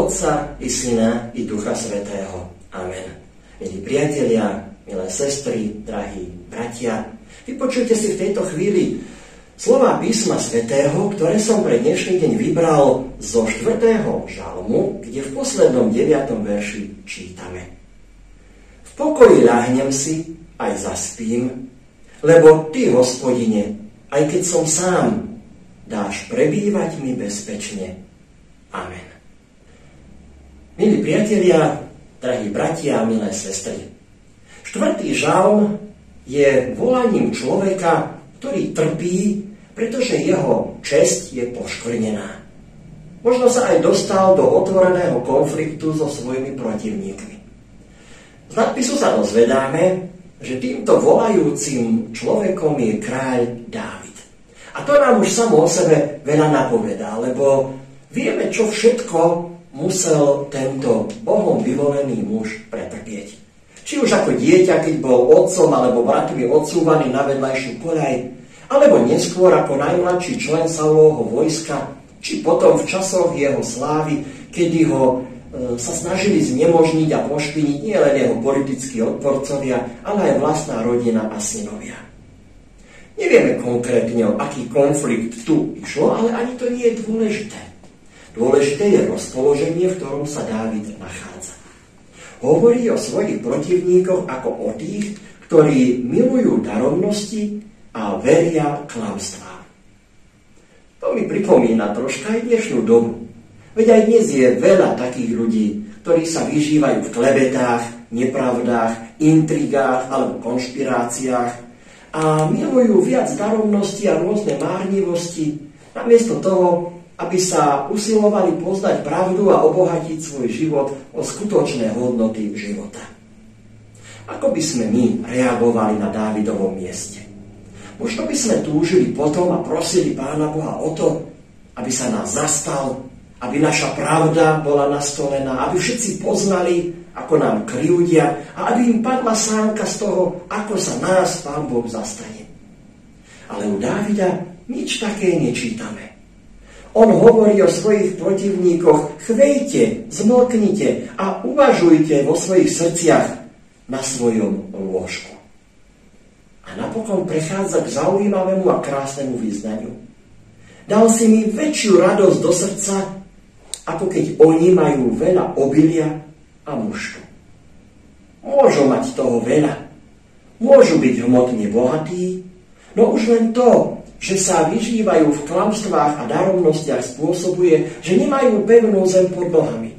Otca i Syna i Ducha Svetého. Amen. Milí priatelia, milé sestry, drahí bratia, vypočujte si v tejto chvíli slova písma Svetého, ktoré som pre dnešný deň vybral zo 4. žalmu, kde v poslednom 9. verši čítame. V pokoji ľahnem si, aj zaspím, lebo Ty, hospodine, aj keď som sám, dáš prebývať mi bezpečne. Amen. Milí priatelia, drahí bratia a milé sestry, štvrtý žalm je volaním človeka, ktorý trpí, pretože jeho česť je poškvrnená. Možno sa aj dostal do otvoreného konfliktu so svojimi protivníkmi. Z nadpisu sa dozvedáme, že týmto volajúcim človekom je kráľ Dávid. A to nám už samo o sebe veľa napovedá, lebo vieme, čo všetko musel tento Bohom vyvolený muž pretrpieť. Či už ako dieťa, keď bol otcom alebo bratmi odsúvaný na vedľajšiu koľaj, alebo neskôr ako najmladší člen Saulovho vojska, či potom v časoch jeho slávy, kedy ho e, sa snažili znemožniť a pošpiniť nielen jeho politickí odporcovia, ale aj vlastná rodina a synovia. Nevieme konkrétne, o aký konflikt tu išlo, ale ani to nie je dôležité. Dôležité je rozpoloženie, v ktorom sa Dávid nachádza. Hovorí o svojich protivníkoch ako o tých, ktorí milujú darovnosti a veria klamstvá. To mi pripomína troška aj dnešnú dobu. Veď aj dnes je veľa takých ľudí, ktorí sa vyžívajú v klebetách, nepravdách, intrigách alebo konšpiráciách, a milujú viac darovnosti a rôzne márnivosti, namiesto toho, aby sa usilovali poznať pravdu a obohatiť svoj život o skutočné hodnoty života. Ako by sme my reagovali na Dávidovom mieste? Možno by sme túžili potom a prosili Pána Boha o to, aby sa nás zastal, aby naša pravda bola nastolená, aby všetci poznali, ako nám kryúdia a aby im padla sánka z toho, ako sa nás Pán Boh zastane. Ale u Dávida nič také nečítame. On hovorí o svojich protivníkoch, chvejte, zmlknite a uvažujte vo svojich srdciach na svojom lôžku. A napokon prechádza k zaujímavému a krásnemu význaniu. Dal si mi väčšiu radosť do srdca, ako keď oni majú veľa obilia a mužtu. Môžu mať toho veľa. Môžu byť hmotne bohatí, no už len to, že sa vyžívajú v klamstvách a darovnostiach spôsobuje, že nemajú pevnú zem pod nohami.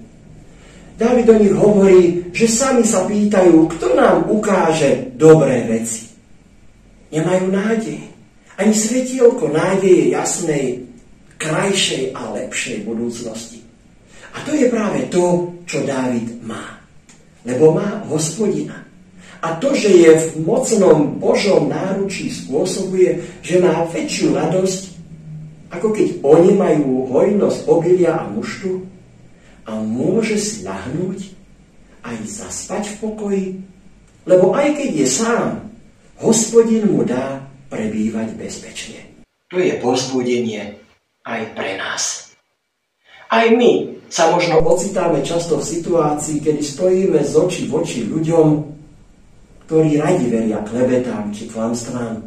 David o nich hovorí, že sami sa pýtajú, kto nám ukáže dobré veci. Nemajú nádej. Ani svetielko nádeje jasnej, krajšej a lepšej budúcnosti. A to je práve to, čo Dávid má. Lebo má hospodina. A to, že je v mocnom Božom náručí, spôsobuje, že má väčšiu radosť, ako keď oni majú hojnosť obilia a muštu a môže si ľahnúť aj zaspať v pokoji, lebo aj keď je sám, hospodin mu dá prebývať bezpečne. To je pozbudenie aj pre nás. Aj my sa možno ocitáme často v situácii, kedy stojíme z očí v oči ľuďom, ktorí radi veria klebetám či klamstvám.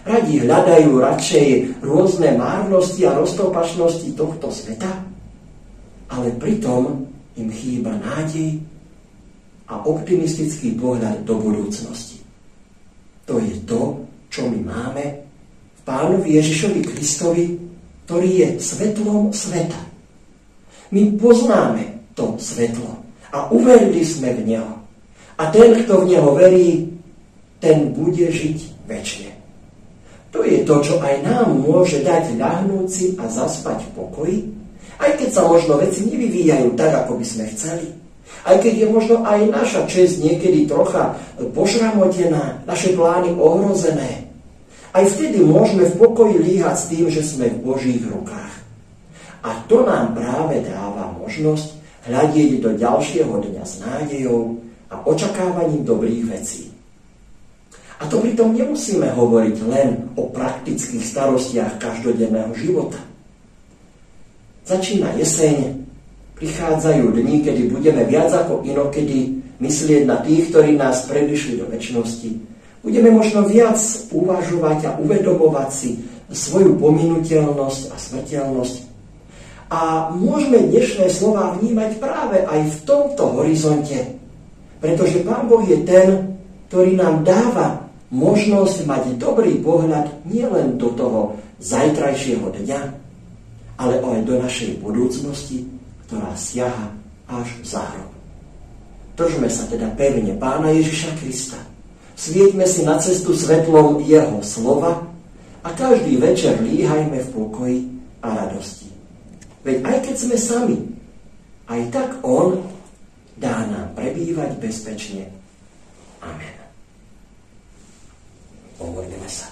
Radi hľadajú radšej rôzne márnosti a roztopašnosti tohto sveta, ale pritom im chýba nádej a optimistický pohľad do budúcnosti. To je to, čo my máme v pánovi Ježišovi Kristovi, ktorý je svetlom sveta. My poznáme to svetlo a uverili sme v Neho. A ten, kto v Neho verí, ten bude žiť väčšine. To je to, čo aj nám môže dať ľahnúci a zaspať v pokoji, aj keď sa možno veci nevyvíjajú tak, ako by sme chceli. Aj keď je možno aj naša čest niekedy trocha pošramotená, naše plány ohrozené. Aj vtedy môžeme v pokoji líhať s tým, že sme v Božích rukách. A to nám práve dáva možnosť hľadieť do ďalšieho dňa s nádejou a očakávaním dobrých vecí. A to pritom nemusíme hovoriť len o praktických starostiach každodenného života. Začína jeseň, Prichádzajú dni, kedy budeme viac ako inokedy myslieť na tých, ktorí nás predišli do väčšnosti. Budeme možno viac uvažovať a uvedomovať si svoju pominuteľnosť a smrteľnosť. A môžeme dnešné slova vnímať práve aj v tomto horizonte. Pretože Pán Boh je ten, ktorý nám dáva možnosť mať dobrý pohľad nielen do toho zajtrajšieho dňa, ale aj do našej budúcnosti, ktorá siaha až za hrob. Držme sa teda pevne Pána Ježiša Krista. Svieťme si na cestu svetlom Jeho slova a každý večer líhajme v pokoji a radosti. Veď aj keď sme sami, aj tak On dá nám prebývať bezpečne. Amen. Pomodlíme sa.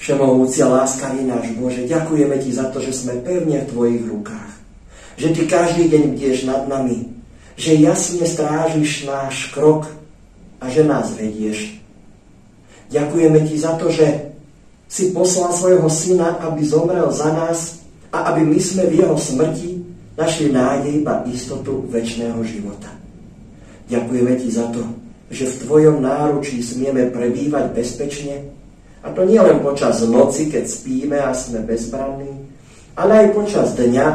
Všemohúci a láskavý náš Bože, ďakujeme Ti za to, že sme pevne v Tvojich rukách že Ty každý deň bdieš nad nami, že jasne strážiš náš krok a že nás vedieš. Ďakujeme Ti za to, že si poslal svojho syna, aby zomrel za nás a aby my sme v jeho smrti našli nádej a istotu väčšného života. Ďakujeme Ti za to, že v Tvojom náručí smieme prebývať bezpečne, a to nie len počas noci, keď spíme a sme bezbranní, ale aj počas dňa,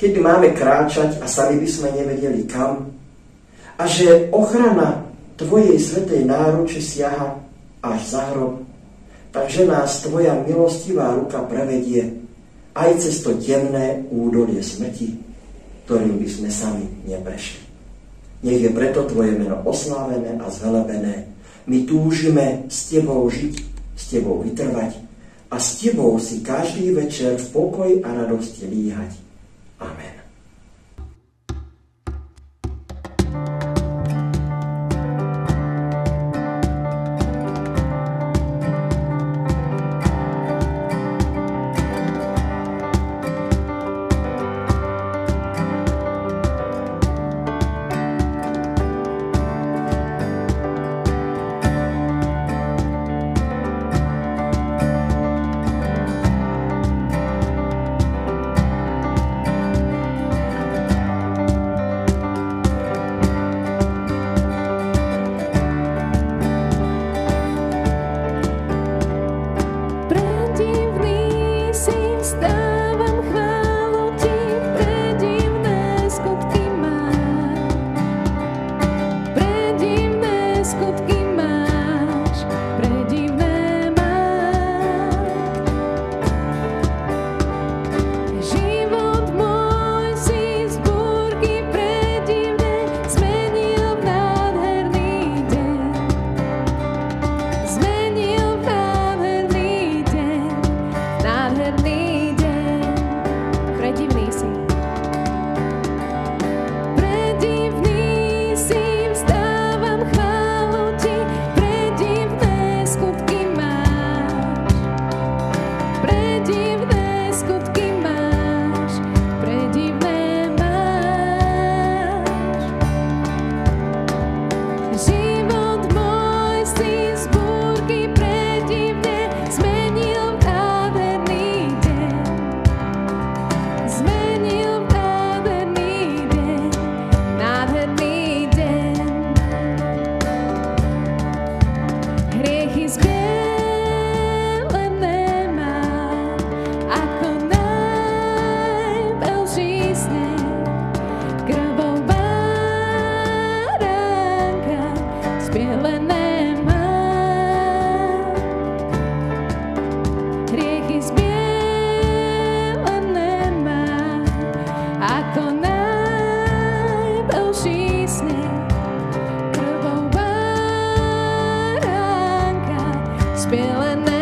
kedy máme kráčať a sami by sme nevedeli kam. A že ochrana Tvojej svetej náruče siaha až za hrob. Takže nás Tvoja milostivá ruka prevedie aj cez to temné údolie smrti, ktorým by sme sami neprešli. Nech je preto Tvoje meno oslávené a zvelebené. My túžime s Tebou žiť, s Tebou vytrvať a s Tebou si každý večer v pokoji a radosti líhať. feeling